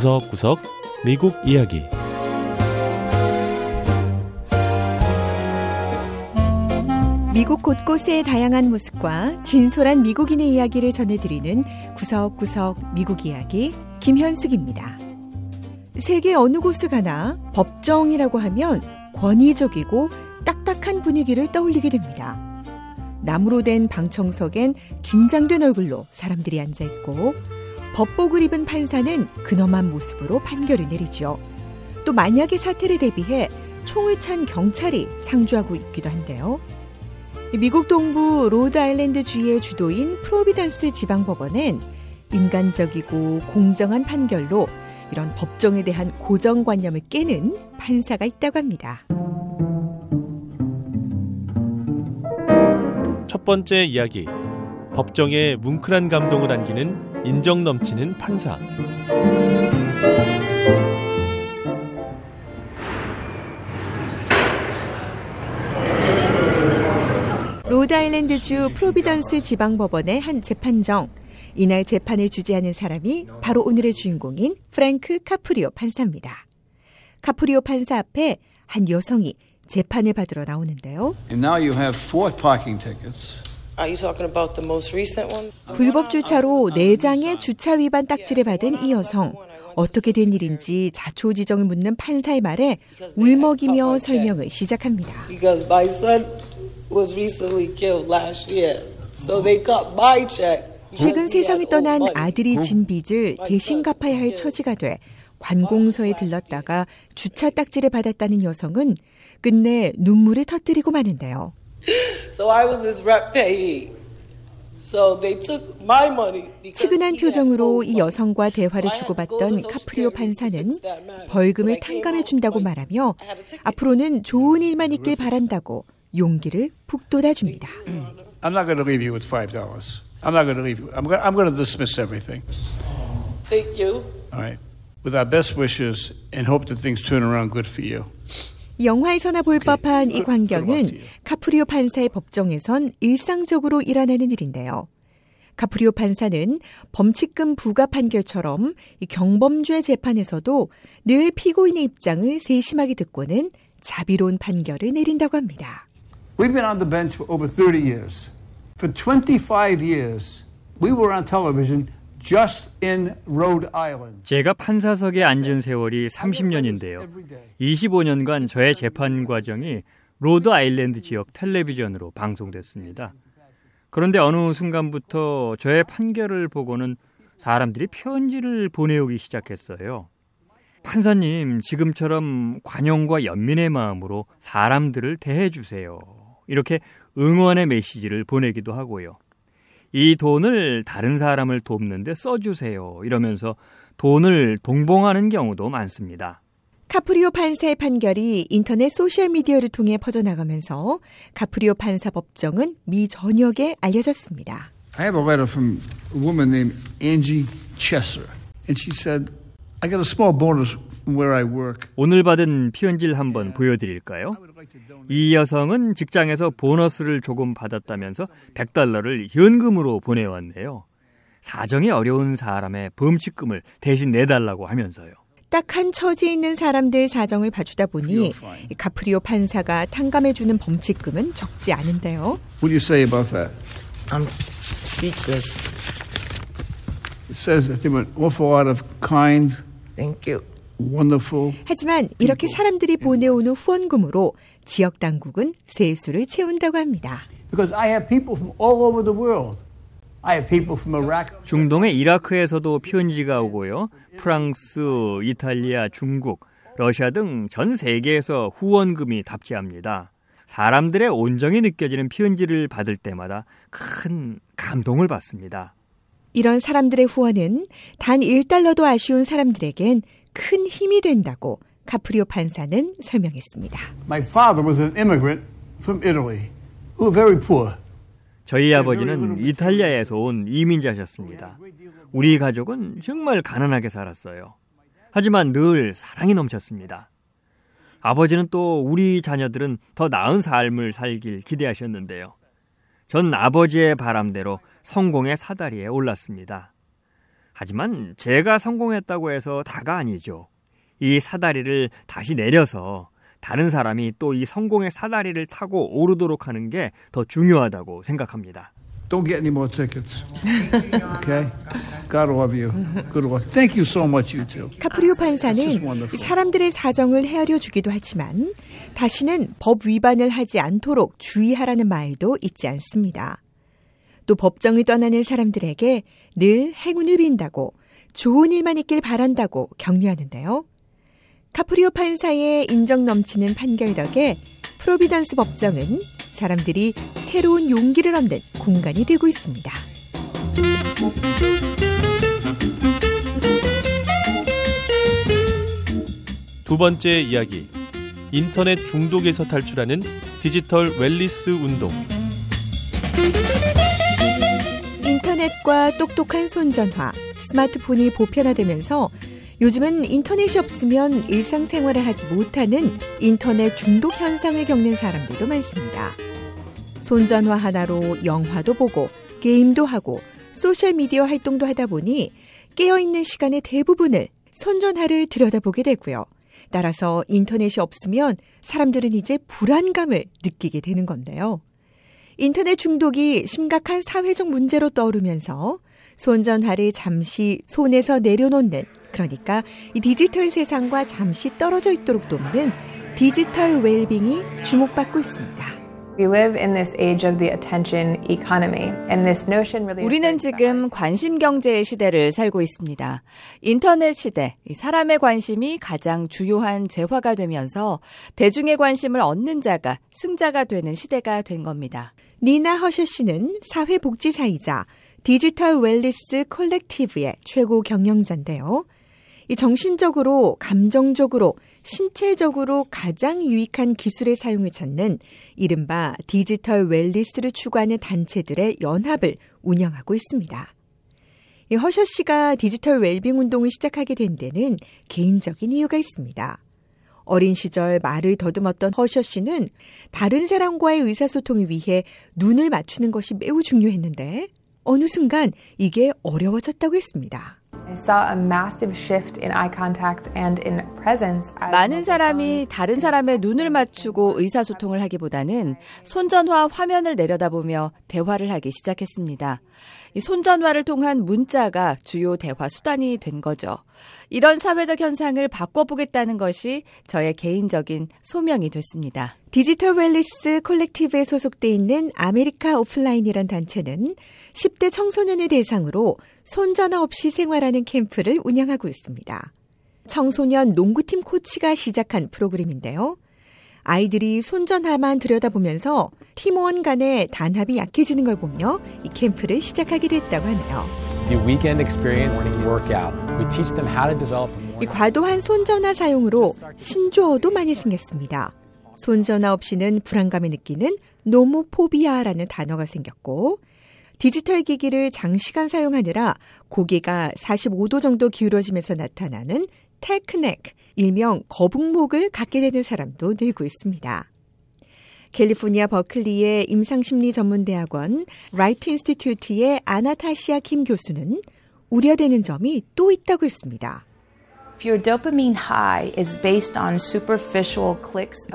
구석구석 미국 이야기 미국 곳곳의 다양한 모습과 진솔한 미국인의 이야기를 전해드리는 구석구석 미국 이야기 김현숙입니다. 세계 어느 곳을 가나 법정이라고 하면 권위적이고 딱딱한 분위기를 떠올리게 됩니다. 나무로 된 방청석엔 긴장된 얼굴로 사람들이 앉아 있고 법복을 입은 판사는 근엄한 모습으로 판결을 내리죠. 또 만약의 사태를 대비해 총을 찬 경찰이 상주하고 있기도 한데요. 미국 동부 로드아일랜드 주의 주도인 프로비던스 지방법원은 인간적이고 공정한 판결로 이런 법정에 대한 고정관념을 깨는 판사가 있다고 합니다. 첫 번째 이야기 법정에 뭉클한 감동을 안기는 인정 넘치는 판사 로드아일랜드주 프로비던스 지방법원의 한 재판정. 이날 재판을 주재하는 사람이 바로 오늘의 주인공인 프랭크 카프리오 판사입니다. 카프리오 판사 앞에 한 여성이 재판을 받으러 나오는데요. And now you have four parking tickets. Are you talking about the most recent one? 불법 주차로 4장의 주차 위반 딱지를 받은 이 여성. 어떻게 된 일인지 자초지정을 묻는 판사의 말에 울먹이며 설명을 시작합니다. Because my son was recently killed last year. So they cut my check. 최근 세상을 떠난 아들이 진 빚을 대신 갚아야 할 처지가 돼 관공서에 들렀다가 주차 딱지를 받았다는 여성은 끝내 눈물을 터뜨리고 마는데요. So I was his rep payee. So they took my money because 치근한 he had 표정으로 owed 이 money. 여성과 대화를 So I had to go to 주고받던 Social 카프리오 Security to 판사는 fix that matter. 벌금을 When I came 탕감해 out, 준다고 like, 말하며 I had a ticket. 앞으로는 좋은 일만 있길 바란다고 용기를 북돋아줍니다. I'm not going to leave you with five dollars. I'm not going to leave you. I'm going. I'm going to dismiss everything. Thank you. All right. With our best wishes and hope that things turn around good for you. 영화에서나 볼 법한 이 광경은 카프리오 판사의 법정에선 일상적으로 일어나는 일인데요. 카프리오 판사는 범칙금 부과 판결처럼 이 경범죄 재판에서도 늘 피고인의 입장을 세심하게 듣고는 자비로운 판결을 내린다고 합니다. I've been on the bench for over 30 years. For 25 years, we were on television just in Rhode Island. 제가 판사석에 앉은 세월이 30년인데요. 25년간 저의 재판 과정이 로드 아일랜드 지역 텔레비전으로 방송됐습니다. 그런데 어느 순간부터 저의 판결을 보고는 사람들이 편지를 보내오기 시작했어요. 판사님, 지금처럼 관용과 연민의 마음으로 사람들을 대해주세요. 이렇게 응원의 메시지를 보내기도 하고요. 이 돈을 다른 사람을 돕는데 써주세요. 이러면서 돈을 동봉하는 경우도 많습니다. 카프리오 판사의 판결이 인터넷 소셜미디어를 통해 퍼져나가면서 카프리오 판사 법정은 미 전역에 알려졌습니다. I have a letter from a woman named Angie Chesser, and she said, "I got a small bonus from where I work. 오늘 받은 피연지를 한번 보여드릴까요? 이 여성은 직장에서 보너스를 조금 받았다면서 100달러를 현금으로 보내왔네요. 사정이 어려운 사람의 범칙금을 대신 내달라고 하면서요. 딱한 처지에 있는 사람들 사정을 봐주다 보니 이 카프리오 판사가 탕감해주는 범칙금은 적지 않은데요. What do you say about that?" I'm speechless. It says that they were an awful lot of kind, Thank you. Wonderful. 하지만 이렇게 사람들이 보내오는 후원금으로 지역 당국은 세수를 채운다고 합니다. Because I have people from all over the world. I have people from Iraq. 중동의 이라크에서도 편지가 오고요. 프랑스, 이탈리아, 중국, 러시아 등 전 세계에서 후원금이 답지합니다. 사람들의 온정이 느껴지는 편지를 받을 때마다 큰 감동을 받습니다. 이런 사람들의 후원은 단 1달러도 아쉬운 사람들에겐 큰 힘이 된다고 카프리오 판사는 설명했습니다. My father was an immigrant from Italy, who very poor. 저희 아버지는 이탈리아에서 온 이민자셨습니다. 우리 가족은 정말 가난하게 살았어요. 하지만 늘 사랑이 넘쳤습니다. 아버지는 또 우리 자녀들은 더 나은 삶을 살길 기대하셨는데요. 전 아버지의 바람대로 성공의 사다리에 올랐습니다. 하지만 제가 성공했다고 해서 다가 아니죠. 이 사다리를 다시 내려서 다른 사람이 또 이 성공의 사다리를 타고 오르도록 하는 게 더 중요하다고 생각합니다. Don't get any more tickets. Okay? God love you. Good luck. Thank you so much, you two. 카프리오 판사는 wonderful. 사람들의 사정을 헤아려 주기도 하지만 다시는 법 위반을 하지 않도록 주의하라는 말도 잊지 않습니다. 또 법정을 떠나는 사람들에게 늘 행운을 빈다고 좋은 일만 있길 바란다고 격려하는데요. 카프리오 판사의 인정 넘치는 판결 덕에 프로비던스 법정은 사람들이 새로운 용기를 얻는 공간이 되고 있습니다. 두 번째 이야기. 인터넷 중독에서 탈출하는 디지털 웰리스 운동. 인터넷과 똑똑한 손전화, 스마트폰이 보편화되면서 요즘은 인터넷이 없으면 일상생활을 하지 못하는 인터넷 중독 현상을 겪는 사람들도 많습니다. 손전화 하나로 영화도 보고 게임도 하고 소셜미디어 활동도 하다 보니 깨어있는 시간의 대부분을 손전화를 들여다보게 되고요. 따라서 인터넷이 없으면 사람들은 이제 불안감을 느끼게 되는 건데요. 인터넷 중독이 심각한 사회적 문제로 떠오르면서 손전화를 잠시 손에서 내려놓는 그러니까 이 디지털 세상과 잠시 떨어져 있도록 돕는 디지털 웰빙이 주목받고 있습니다. We live in this age of the attention economy, and this notion really. 우리는 지금 관심 경제의 시대를 살고 있습니다. 인터넷 시대, 이 사람의 관심이 가장 주요한 재화가 되면서 대중의 관심을 얻는 자가 승자가 되는 시대가 된 겁니다. 니나 허셔 씨는 사회복지사이자 Digital Wellness Collective의 최고 경영자인데요. 이 정신적으로, 감정적으로, 신체적으로 가장 유익한 기술의 사용을 찾는 이른바 디지털 wellness를 추구하는 단체들의 연합을 운영하고 있습니다. 이 허셔 씨가 디지털 웰빙 운동을 시작하게 된 데는 개인적인 이유가 있습니다. 어린 시절 말을 더듬었던 허셔 씨는 다른 사람과의 의사소통을 위해 눈을 맞추는 것이 매우 중요했는데 어느 순간 이게 어려워졌다고 했습니다. I saw a massive shift in eye contact and in presence. as 많은 사람이 다른 사람의 눈을 맞추고 의사소통을 하기보다는 손전화 화면을 내려다보며 대화를 하기 시작했습니다. 이 손전화를 통한 문자가 주요 대화 수단이 된 거죠. 이런 사회적 현상을 바꿔보겠다는 것이 저의 개인적인 소명이 됐습니다. Digital Wellness Collective에 소속돼 있는 America Offline이란 단체는 10대 청소년을 대상으로 손전화 없이 생활하는 캠프를 운영하고 있습니다. 청소년 농구팀 코치가 시작한 프로그램인데요. 아이들이 손전화만 들여다보면서 팀원 간의 단합이 약해지는 걸 보며 이 캠프를 시작하게 됐다고 하네요. 이 과도한 손전화 사용으로 신조어도 많이 생겼습니다. 손전화 없이는 불안감을 느끼는 nomophobia라는 단어가 생겼고 디지털 기기를 장시간 사용하느라 고개가 45도 정도 기울어지면서 나타나는 tech neck, 일명 거북목을 갖게 되는 사람도 늘고 있습니다. 캘리포니아 버클리의 임상심리 전문대학원 Wright Institute의 아나타시아 킴 교수는 우려되는 점이 또 있다고 했습니다.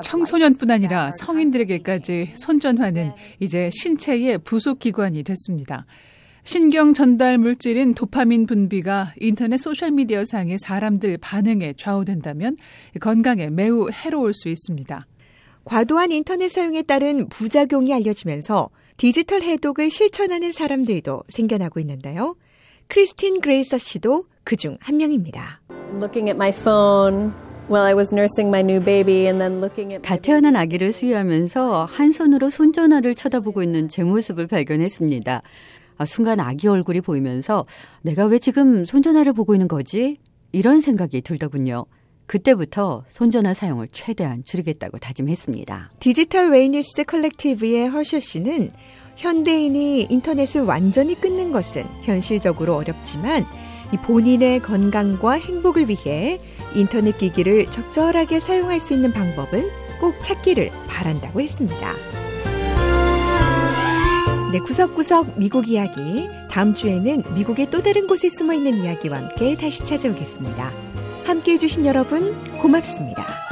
청소년뿐 아니라 성인들에게까지 손전화는 이제 신체의 부속 기관이 됐습니다. 신경 전달 물질인 도파민 분비가 인터넷 소셜미디어 상의 사람들 반응에 좌우된다면 건강에 매우 해로울 수 있습니다. 과도한 인터넷 사용에 따른 부작용이 알려지면서 디지털 해독을 실천하는 사람들도 생겨나고 있는데요. 크리스틴 그레이서 씨도 그 중 한 명입니다. Looking at my phone while I was nursing my new baby and then looking at my 갓 태어난 아기를 수유하면서 한 손으로 손전화를 쳐다보고 있는 제 모습을 발견했습니다. 아, 순간 아기 얼굴이 보이면서 내가 왜 지금 손전화를 보고 있는 거지? 이런 생각이 들더군요. 그때부터 손전화 사용을 최대한 줄이겠다고 다짐했습니다. Digital Wellness Collective의 허셔 씨는 현대인이 인터넷을 완전히 끊는 것은 현실적으로 어렵지만 이 본인의 건강과 행복을 위해 인터넷 기기를 적절하게 사용할 수 있는 방법을 꼭 찾기를 바란다고 했습니다. 네, 구석구석 미국 이야기. 다음 주에는 미국의 또 다른 곳에 숨어 있는 이야기와 함께 다시 찾아오겠습니다. 함께 해주신 여러분, 고맙습니다.